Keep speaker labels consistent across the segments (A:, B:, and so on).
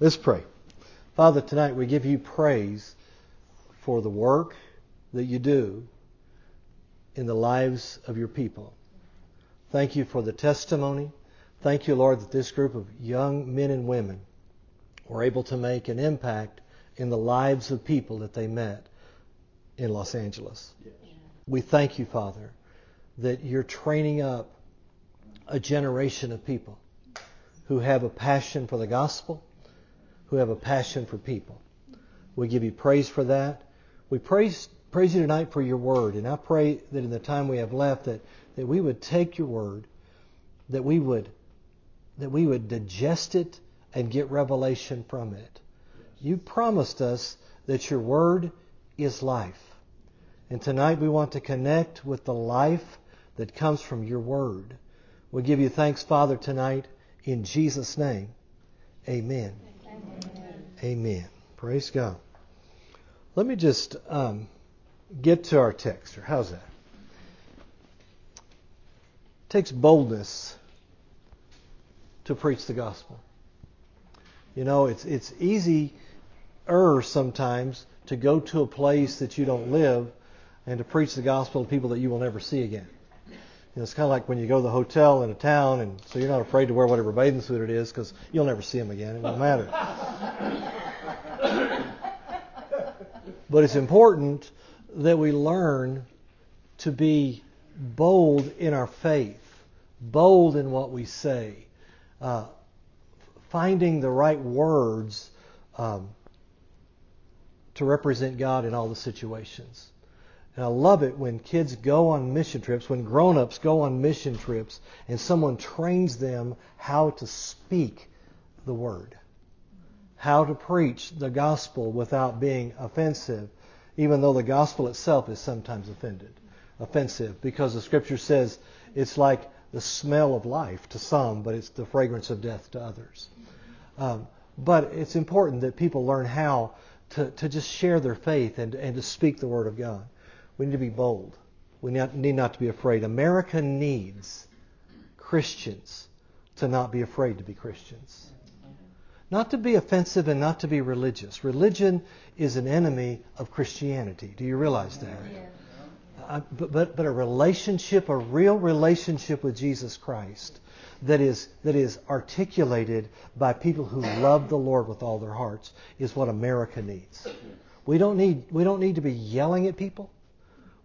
A: Let's pray. Father, tonight we give you praise for the work that you do in the lives of your people. Thank you for the testimony. Thank you, Lord, that this group of young men and women were able to make an impact in the lives of people that they met in Los Angeles. Yes. We thank you, Father, that you're training up a generation of people who have a passion for the gospel, who have a passion for people. We give you praise for that. We praise, praise you tonight for your word. And I pray that in the time we have left that, that we would take your word, that we would that we would digest it and get revelation from it. You promised us that your word is life. And tonight we want to connect with the life that comes from your word. We give you thanks, Father, tonight in Jesus' name. Amen. Amen. Praise God. Let me just um, get to our text. Or how's that? It takes boldness to preach the gospel. You know, it's it's easy er sometimes to go to a place that you don't live and to preach the gospel to people that you will never see again. You know, it's kind of like when you go to the hotel in a town, and so you're not afraid to wear whatever bathing suit it is because you'll never see them again. It won't matter. but it's important that we learn to be bold in our faith, bold in what we say, uh, finding the right words um, to represent God in all the situations. And I love it when kids go on mission trips, when grown-ups go on mission trips, and someone trains them how to speak the word, how to preach the gospel without being offensive, even though the gospel itself is sometimes offended, offensive, because the scripture says it's like the smell of life to some, but it's the fragrance of death to others. Um, but it's important that people learn how to, to just share their faith and, and to speak the word of God. We need to be bold. We need not to be afraid. America needs Christians to not be afraid to be Christians. Not to be offensive and not to be religious. Religion is an enemy of Christianity. Do you realize that? Uh, but, but, but a relationship, a real relationship with Jesus Christ that is, that is articulated by people who love the Lord with all their hearts is what America needs. We don't need, we don't need to be yelling at people.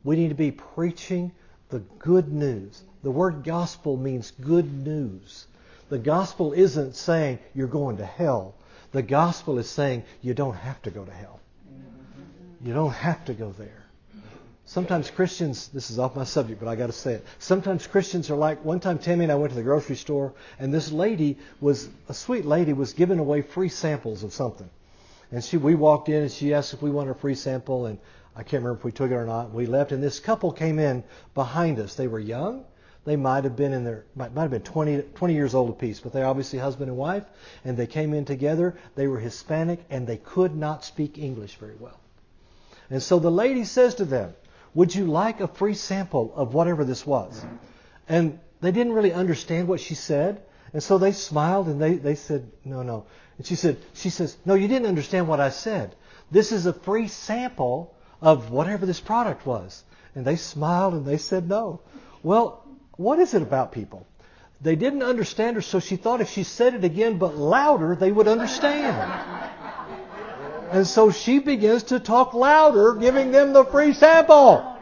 A: We need to be preaching the good news. The word gospel means good news. The gospel isn't saying you're going to hell. The gospel is saying you don't have to go to hell. You don't have to go there. Sometimes Christians, this is off my subject, but I got to say it. Sometimes Christians are like, one time Tammy and I went to the grocery store, and this lady was, a sweet lady, was giving away free samples of something. And she, we walked in and she asked if we wanted a free sample, and I can't remember if we took it or not. We left, and this couple came in behind us. They were young. They might have been in their might, might have been 20, 20 years old apiece, but they're obviously husband and wife, and they came in together. They were Hispanic, and they could not speak English very well. And so the lady says to them, "Would you like a free sample of whatever this was?" And they didn't really understand what she said, and so they smiled and they, they said, "No, no." And she said, "She says, no, you didn't understand what I said. This is a free sample." of whatever this product was. And they smiled and they said no. Well, what is it about people? They didn't understand her, so she thought if she said it again but louder, they would understand. And so she begins to talk louder, giving them the free sample.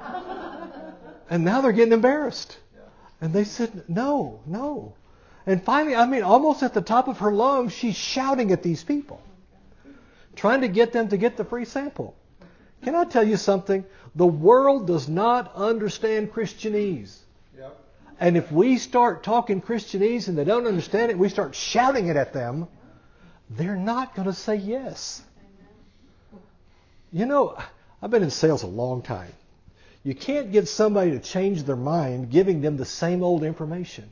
A: And now they're getting embarrassed. And they said, no, no. And finally, I mean, almost at the top of her lungs, she's shouting at these people, trying to get them to get the free sample. Can I tell you something? The world does not understand Christianese. Yep. And if we start talking Christianese and they don't understand it, we start shouting it at them, they're not going to say yes. You know, I've been in sales a long time. You can't get somebody to change their mind giving them the same old information.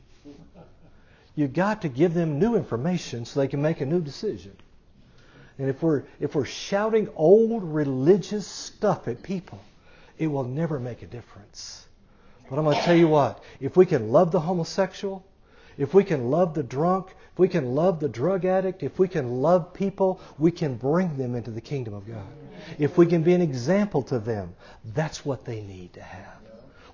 A: You've got to give them new information so they can make a new decision. And if we're, if we're shouting old religious stuff at people, it will never make a difference. But I'm going to tell you what, if we can love the homosexual, if we can love the drunk, if we can love the drug addict, if we can love people, we can bring them into the kingdom of God. If we can be an example to them, that's what they need to have.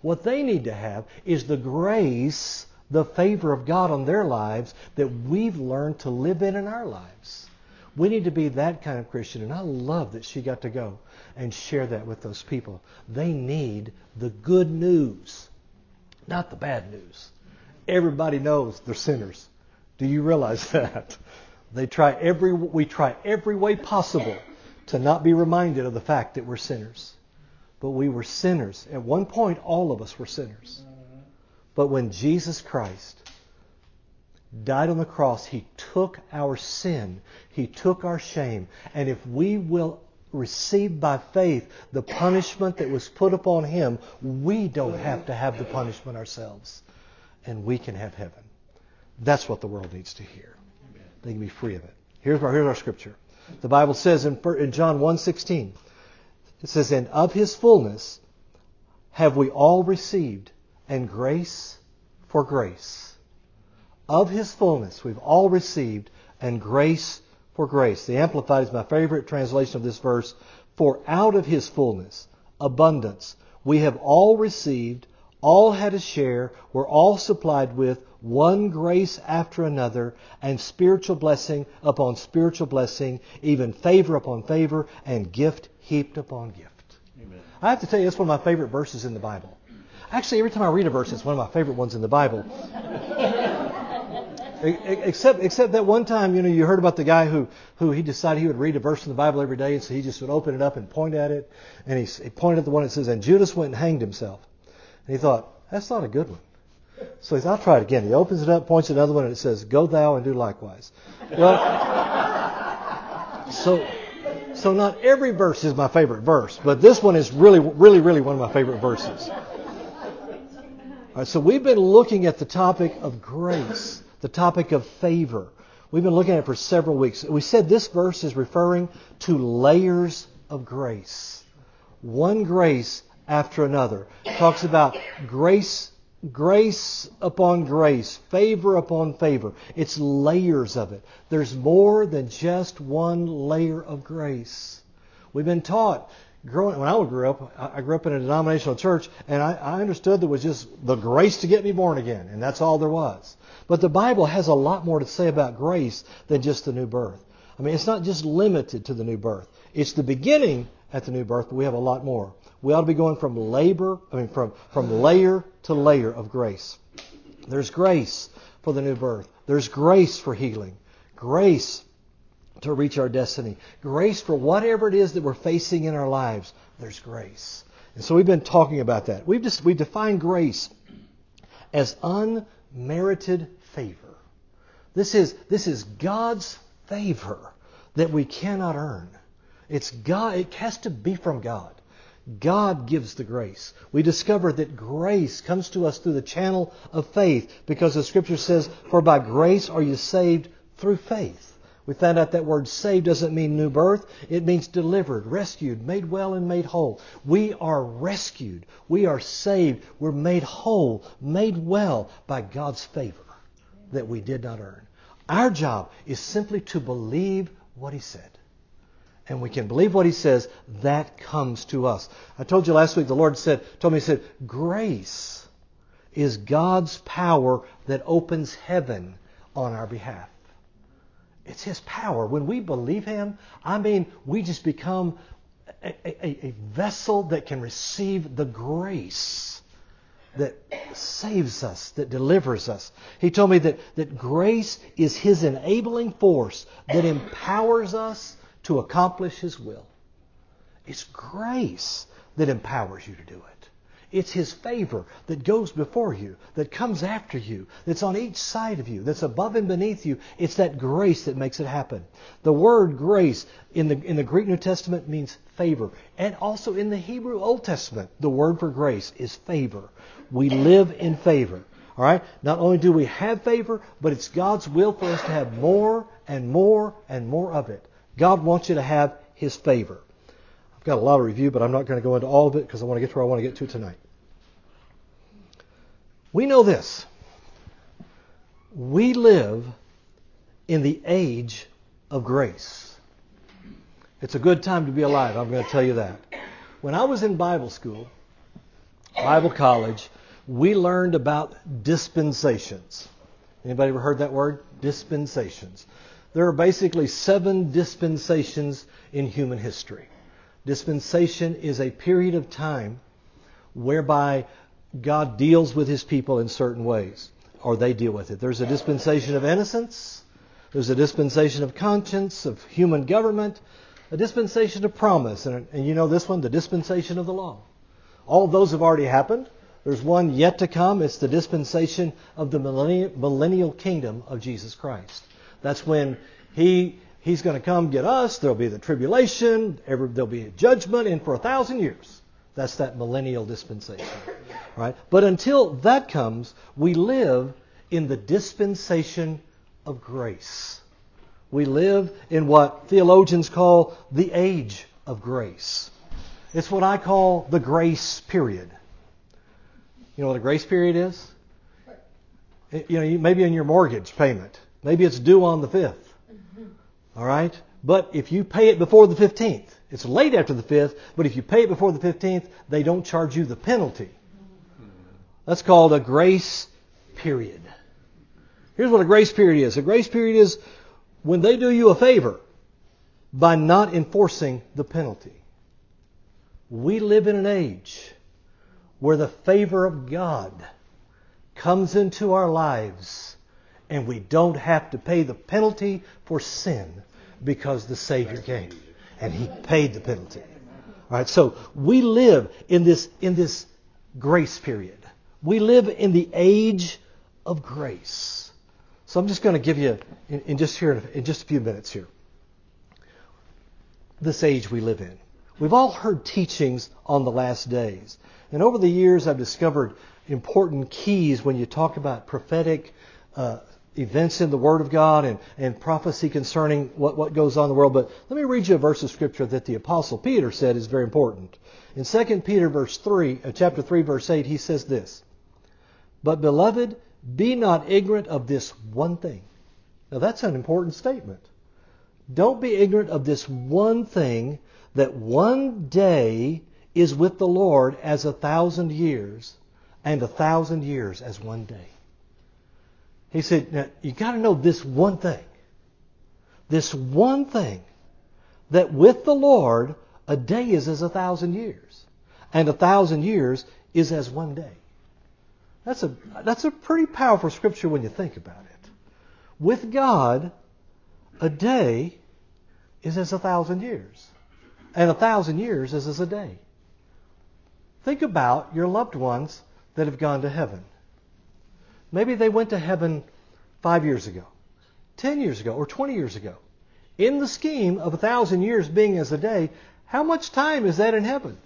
A: What they need to have is the grace, the favor of God on their lives that we've learned to live in in our lives. We need to be that kind of Christian, and I love that she got to go and share that with those people. They need the good news, not the bad news. Everybody knows they're sinners. Do you realize that? They try every we try every way possible to not be reminded of the fact that we're sinners. But we were sinners. At one point all of us were sinners. But when Jesus Christ died on the cross, he took our sin, he took our shame, and if we will receive by faith the punishment that was put upon him, we don't have to have the punishment ourselves. And we can have heaven. That's what the world needs to hear. They can be free of it. Here's our, here's our scripture. The Bible says in, in John 1.16, it says, And of his fullness have we all received, and grace for grace. Of his fullness we've all received, and grace for grace. The Amplified is my favorite translation of this verse. For out of his fullness, abundance, we have all received, all had a share, were all supplied with one grace after another, and spiritual blessing upon spiritual blessing, even favor upon favor, and gift heaped upon gift. Amen. I have to tell you, it's one of my favorite verses in the Bible. Actually, every time I read a verse, it's one of my favorite ones in the Bible. except, except that one time, you know, you heard about the guy who, who he decided he would read a verse in the Bible every day, and so he just would open it up and point at it, and he, he pointed at the one that says, "And Judas went and hanged himself." And he thought, "That's not a good one." So he says, I'll try it again. He opens it up, points at another one, and it says, Go thou and do likewise. Well, so, so not every verse is my favorite verse, but this one is really, really, really one of my favorite verses. So we've been looking at the topic of grace, the topic of favor. We've been looking at it for several weeks. We said this verse is referring to layers of grace. One grace after another. It talks about grace grace upon grace, favor upon favor. It's layers of it. There's more than just one layer of grace. We've been taught growing when I grew up, I grew up in a denominational church, and I, I understood there was just the grace to get me born again, and that's all there was. But the Bible has a lot more to say about grace than just the new birth. I mean, it's not just limited to the new birth. It's the beginning at the new birth, but we have a lot more. We ought to be going from labor, I mean, from, from layer to layer of grace. There's grace for the new birth. There's grace for healing. Grace to reach our destiny. Grace for whatever it is that we're facing in our lives. There's grace. And so we've been talking about that. We've just, we've defined grace as unmerited favor. This is, this is God's favor that we cannot earn. It's God, it has to be from God. God gives the grace. We discover that grace comes to us through the channel of faith because the scripture says, For by grace are you saved through faith. We found out that word saved doesn't mean new birth. It means delivered, rescued, made well, and made whole. We are rescued. We are saved. We're made whole, made well by God's favor that we did not earn. Our job is simply to believe what He said and we can believe what he says, that comes to us. I told you last week, the Lord said, told me, He said, grace is God's power that opens heaven on our behalf. It's His power. When we believe Him, I mean, we just become a, a, a vessel that can receive the grace that saves us, that delivers us. He told me that, that grace is His enabling force that empowers us to accomplish His will. It's grace that empowers you to do it. It's His favor that goes before you, that comes after you, that's on each side of you, that's above and beneath you. It's that grace that makes it happen. The word grace in the, in the Greek New Testament means favor. And also in the Hebrew Old Testament, the word for grace is favor. We live in favor. All right? Not only do we have favor, but it's God's will for us to have more and more and more of it. God wants you to have His favor. Got a lot of review, but I'm not going to go into all of it because I want to get to where I want to get to tonight. We know this we live in the age of grace. It's a good time to be alive, I'm going to tell you that. When I was in Bible school, Bible college, we learned about dispensations. Anybody ever heard that word? Dispensations. There are basically seven dispensations in human history. Dispensation is a period of time whereby God deals with his people in certain ways, or they deal with it. There's a dispensation of innocence, there's a dispensation of conscience, of human government, a dispensation of promise, and, and you know this one, the dispensation of the law. All of those have already happened. There's one yet to come. It's the dispensation of the millennial kingdom of Jesus Christ. That's when he he's going to come get us. There'll be the tribulation. There'll be a judgment, and for a thousand years, that's that millennial dispensation, right? But until that comes, we live in the dispensation of grace. We live in what theologians call the age of grace. It's what I call the grace period. You know what a grace period is? You know, maybe in your mortgage payment. Maybe it's due on the 5th. All right? But if you pay it before the 15th, it's late after the 5th, but if you pay it before the 15th, they don't charge you the penalty. That's called a grace period. Here's what a grace period is. A grace period is when they do you a favor by not enforcing the penalty. We live in an age where the favor of God comes into our lives and we don't have to pay the penalty for sin because the Savior came and He paid the penalty. All right, so we live in this in this grace period. We live in the age of grace. So I'm just going to give you in, in just here in just a few minutes here this age we live in. We've all heard teachings on the last days. And over the years, I've discovered important keys when you talk about prophetic uh, events in the Word of God and, and prophecy concerning what, what goes on in the world. But let me read you a verse of Scripture that the Apostle Peter said is very important. In 2 Peter verse 3, uh, chapter 3, verse 8, he says this, But beloved, be not ignorant of this one thing. Now that's an important statement. Don't be ignorant of this one thing that one day is with the Lord as a thousand years, and a thousand years as one day. He said, now, you got to know this one thing. This one thing that with the Lord, a day is as a thousand years, and a thousand years is as one day. That's a, that's a pretty powerful scripture when you think about it. With God, a day is as a thousand years, and a thousand years is as a day. Think about your loved ones that have gone to heaven. Maybe they went to heaven five years ago, 10 years ago, or 20 years ago. In the scheme of a thousand years being as a day, how much time is that in heaven?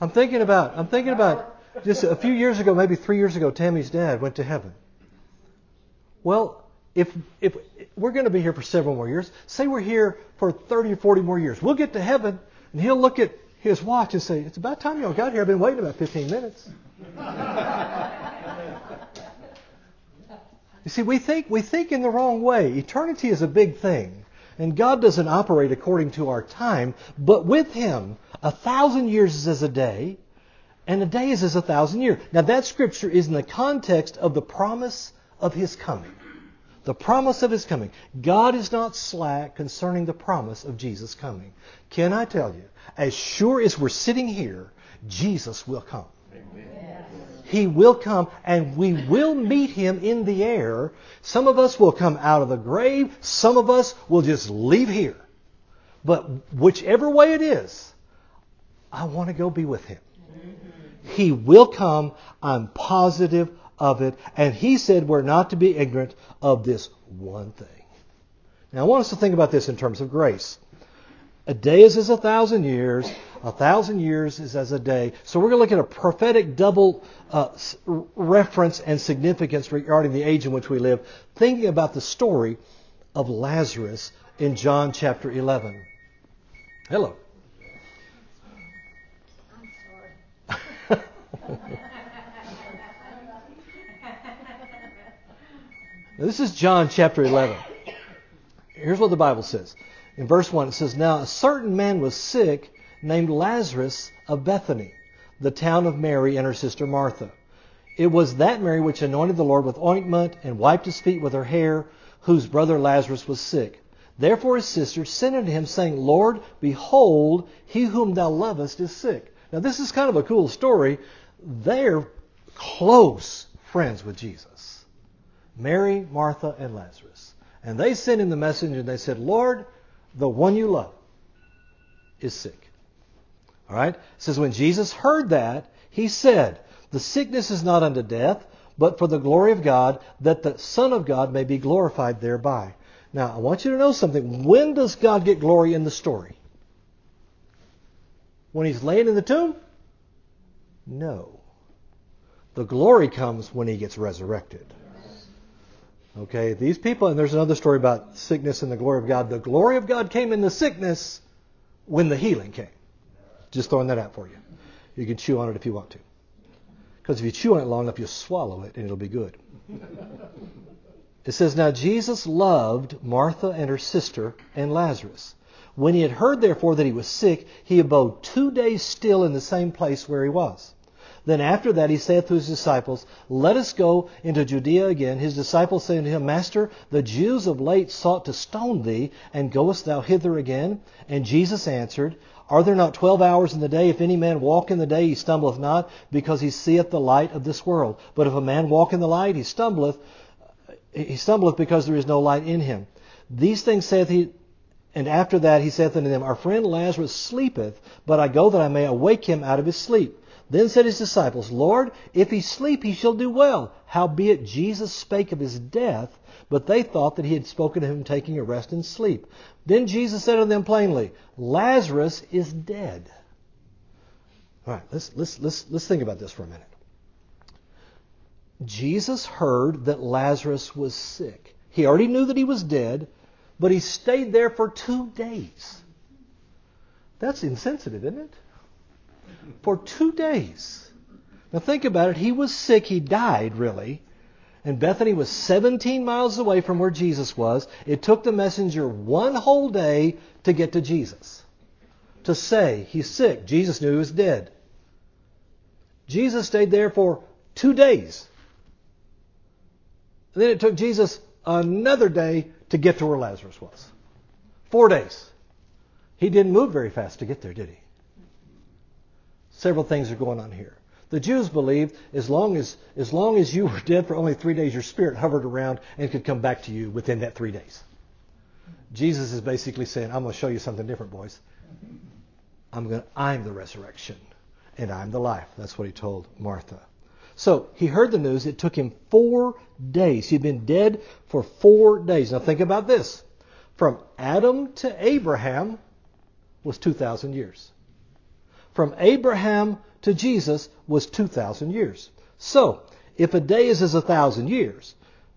A: I'm thinking about, I'm thinking about just a few years ago, maybe three years ago, Tammy's dad went to heaven. Well, if, if we're going to be here for several more years, say we're here for 30 or 40 more years, we'll get to heaven and he'll look at his watch and say, It's about time y'all got here. I've been waiting about 15 minutes. you see, we think, we think in the wrong way. Eternity is a big thing. And God doesn't operate according to our time, but with Him, a thousand years is as a day, and a day is as a thousand years. Now, that scripture is in the context of the promise of His coming. The promise of His coming. God is not slack concerning the promise of Jesus coming. Can I tell you, as sure as we're sitting here, Jesus will come. Amen. He will come and we will meet him in the air. Some of us will come out of the grave. Some of us will just leave here. But whichever way it is, I want to go be with him. He will come. I'm positive of it. And he said we're not to be ignorant of this one thing. Now I want us to think about this in terms of grace. A day is as a thousand years. A thousand years is as a day. So we're going to look at a prophetic double uh, reference and significance regarding the age in which we live, thinking about the story of Lazarus in John chapter 11. Hello. Now, this is John chapter 11. Here's what the Bible says. In verse 1, it says, Now a certain man was sick named Lazarus of Bethany, the town of Mary and her sister Martha. It was that Mary which anointed the Lord with ointment and wiped his feet with her hair, whose brother Lazarus was sick. Therefore his sister sent unto him, saying, Lord, behold, he whom thou lovest is sick. Now this is kind of a cool story. They're close friends with Jesus. Mary, Martha, and Lazarus. And they sent him the message and they said, Lord, the one you love is sick. All right? It says, when Jesus heard that, he said, The sickness is not unto death, but for the glory of God, that the Son of God may be glorified thereby. Now, I want you to know something. When does God get glory in the story? When he's laying in the tomb? No. The glory comes when he gets resurrected. Okay, these people, and there's another story about sickness and the glory of God. The glory of God came in the sickness when the healing came. Just throwing that out for you. You can chew on it if you want to. Because if you chew on it long enough, you'll swallow it and it'll be good. It says, Now Jesus loved Martha and her sister and Lazarus. When he had heard, therefore, that he was sick, he abode two days still in the same place where he was. Then after that he saith to his disciples, Let us go into Judea again. His disciples say unto him, Master, the Jews of late sought to stone thee, and goest thou hither again? And Jesus answered, Are there not twelve hours in the day? If any man walk in the day, he stumbleth not, because he seeth the light of this world. But if a man walk in the light, he stumbleth, he stumbleth because there is no light in him. These things saith he, and after that he saith unto them, Our friend Lazarus sleepeth, but I go that I may awake him out of his sleep. Then said his disciples, Lord, if he sleep, he shall do well. Howbeit Jesus spake of his death, but they thought that he had spoken of him taking a rest and sleep. Then Jesus said to them plainly, Lazarus is dead. All right, let's, let's, let's, let's think about this for a minute. Jesus heard that Lazarus was sick. He already knew that he was dead, but he stayed there for two days. That's insensitive, isn't it? For two days. Now think about it. He was sick. He died, really. And Bethany was 17 miles away from where Jesus was. It took the messenger one whole day to get to Jesus. To say he's sick. Jesus knew he was dead. Jesus stayed there for two days. And then it took Jesus another day to get to where Lazarus was. Four days. He didn't move very fast to get there, did he? Several things are going on here. The Jews believed as long as as long as you were dead for only three days, your spirit hovered around and could come back to you within that three days. Jesus is basically saying, "I'm going to show you something different, boys. I'm going. to, I'm the resurrection, and I'm the life." That's what he told Martha. So he heard the news. It took him four days. He'd been dead for four days. Now think about this: from Adam to Abraham was 2,000 years. From Abraham to Jesus was 2,000 years. So, if a day is as a thousand years,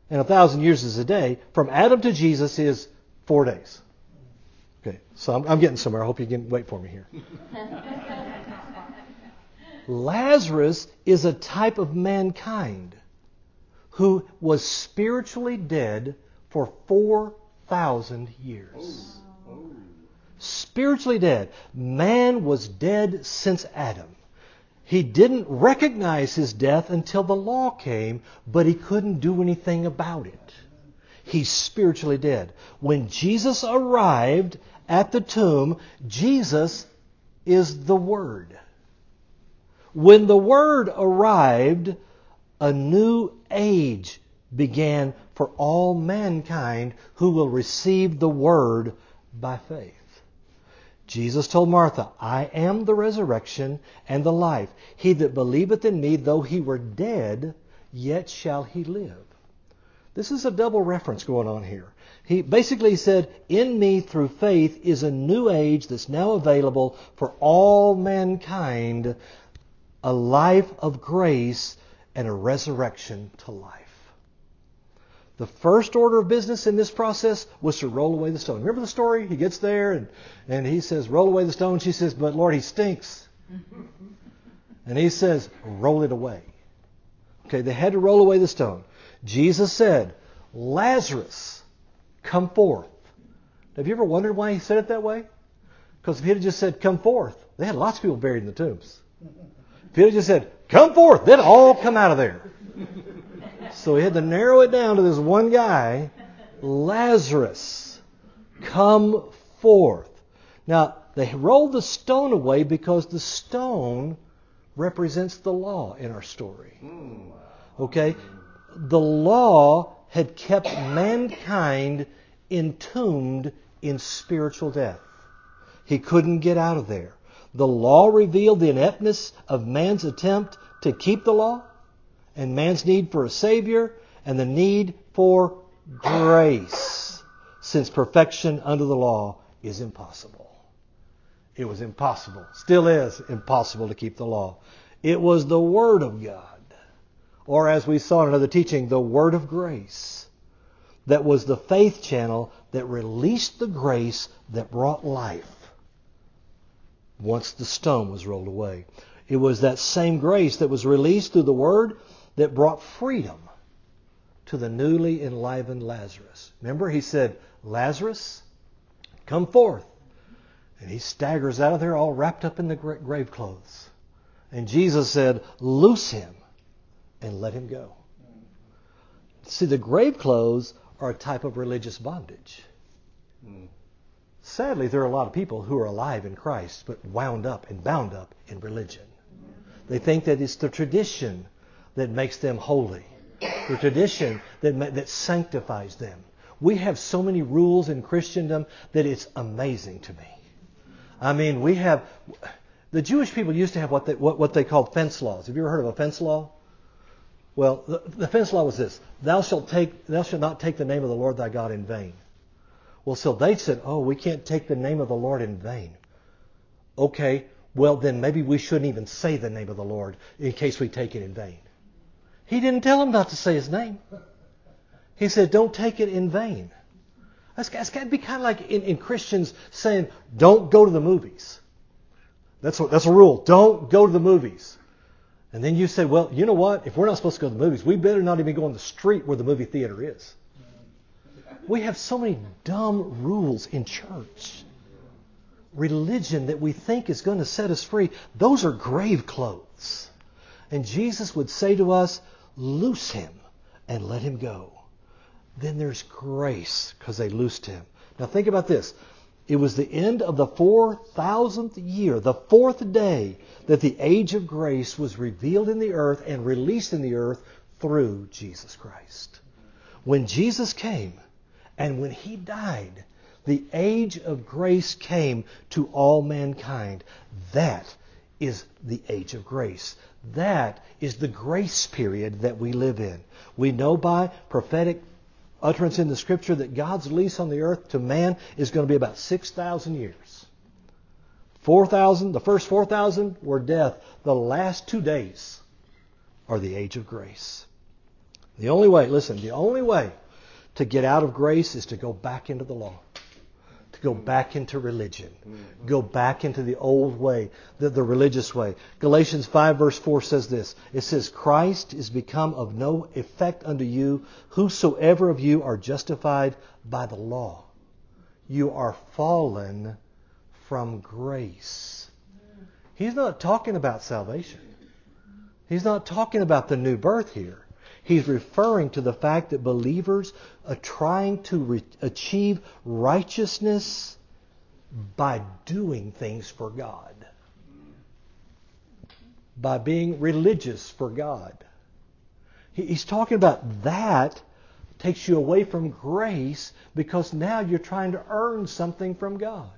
A: and a thousand years is a day, from Adam to Jesus is four days. Okay, so I'm, I'm getting somewhere. I hope you can wait for me here. Lazarus is a type of mankind who was spiritually dead for 4,000 years. Oh, oh. Spiritually dead. Man was dead since Adam. He didn't recognize his death until the law came, but he couldn't do anything about it. He's spiritually dead. When Jesus arrived at the tomb, Jesus is the Word. When the Word arrived, a new age began for all mankind who will receive the Word by faith. Jesus told Martha, I am the resurrection and the life. He that believeth in me, though he were dead, yet shall he live. This is a double reference going on here. He basically said, In me through faith is a new age that's now available for all mankind, a life of grace and a resurrection to life. The first order of business in this process was to roll away the stone. Remember the story? He gets there and, and he says, Roll away the stone. She says, But Lord, he stinks. and he says, Roll it away. Okay, they had to roll away the stone. Jesus said, Lazarus, come forth. Have you ever wondered why he said it that way? Because if he had just said, come forth, they had lots of people buried in the tombs. If he had just said, come forth, they'd all come out of there. So he had to narrow it down to this one guy, Lazarus, come forth. Now, they rolled the stone away because the stone represents the law in our story. Okay? The law had kept mankind entombed in spiritual death. He couldn't get out of there. The law revealed the ineptness of man's attempt to keep the law and man's need for a Savior and the need for grace, since perfection under the law is impossible. It was impossible, still is impossible to keep the law. It was the Word of God, or as we saw in another teaching, the Word of grace, that was the faith channel that released the grace that brought life once the stone was rolled away. It was that same grace that was released through the Word that brought freedom to the newly enlivened Lazarus. Remember, he said, Lazarus, come forth. And he staggers out of there all wrapped up in the grave clothes. And Jesus said, Loose him and let him go. See, the grave clothes are a type of religious bondage. Sadly, there are a lot of people who are alive in Christ, but wound up and bound up in religion. They think that it's the tradition that makes them holy, the tradition that, that sanctifies them. We have so many rules in Christendom that it's amazing to me. I mean, we have the Jewish people used to have what they, what, what they called fence laws. Have you ever heard of a fence law? Well, the, the fence law was this: Thou shalt take, thou shalt not take the name of the Lord thy God in vain. Well, so they said, oh, we can't take the name of the Lord in vain. Okay, well then maybe we shouldn't even say the name of the Lord in case we take it in vain. He didn't tell them not to say his name. He said, don't take it in vain. That's, that's got to be kind of like in, in Christians saying, don't go to the movies. That's, what, that's a rule. Don't go to the movies. And then you say, well, you know what? If we're not supposed to go to the movies, we better not even go on the street where the movie theater is. We have so many dumb rules in church. Religion that we think is going to set us free, those are grave clothes. And Jesus would say to us, loose him and let him go. Then there's grace because they loosed him. Now think about this. It was the end of the 4,000th year, the fourth day, that the age of grace was revealed in the earth and released in the earth through Jesus Christ. When Jesus came and when he died, the age of grace came to all mankind. That is the age of grace. That is the grace period that we live in. We know by prophetic utterance in the scripture that God's lease on the earth to man is going to be about 6,000 years. 4,000, the first 4,000 were death. The last two days are the age of grace. The only way, listen, the only way to get out of grace is to go back into the law to go back into religion, mm-hmm. go back into the old way, the, the religious way. Galatians 5 verse 4 says this. It says, Christ is become of no effect unto you, whosoever of you are justified by the law. You are fallen from grace. He's not talking about salvation. He's not talking about the new birth here. He's referring to the fact that believers are trying to re- achieve righteousness by doing things for God, by being religious for God. He's talking about that takes you away from grace because now you're trying to earn something from God.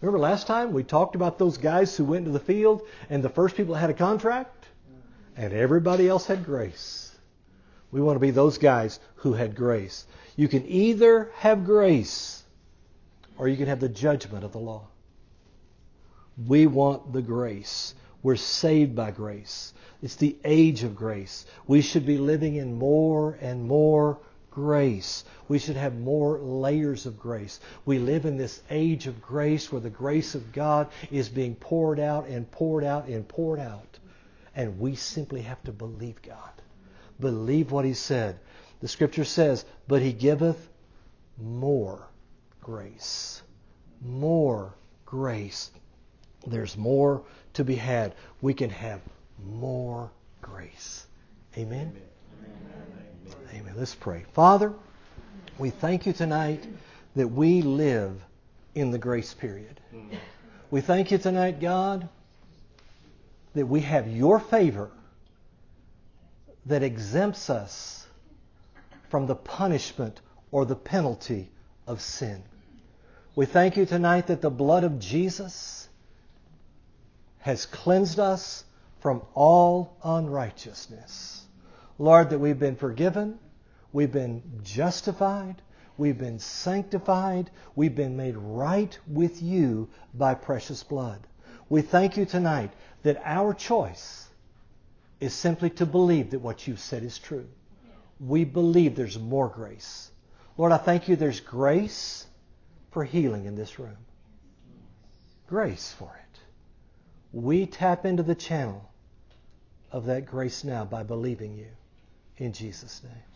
A: Remember last time we talked about those guys who went to the field and the first people had a contract and everybody else had grace. We want to be those guys who had grace. You can either have grace or you can have the judgment of the law. We want the grace. We're saved by grace. It's the age of grace. We should be living in more and more grace. We should have more layers of grace. We live in this age of grace where the grace of God is being poured out and poured out and poured out. And we simply have to believe God believe what he said. The scripture says, But he giveth more grace. More grace. There's more to be had. We can have more grace. Amen? Amen. Amen. Let's pray. Father, we thank you tonight that we live in the grace period. We thank you tonight, God, that we have your favor that exempts us from the punishment or the penalty of sin. We thank you tonight that the blood of Jesus has cleansed us from all unrighteousness. Lord, that we've been forgiven, we've been justified, we've been sanctified, we've been made right with you by precious blood. We thank you tonight that our choice is simply to believe that what you've said is true. We believe there's more grace. Lord, I thank you there's grace for healing in this room. Grace for it. We tap into the channel of that grace now by believing you. In Jesus' name.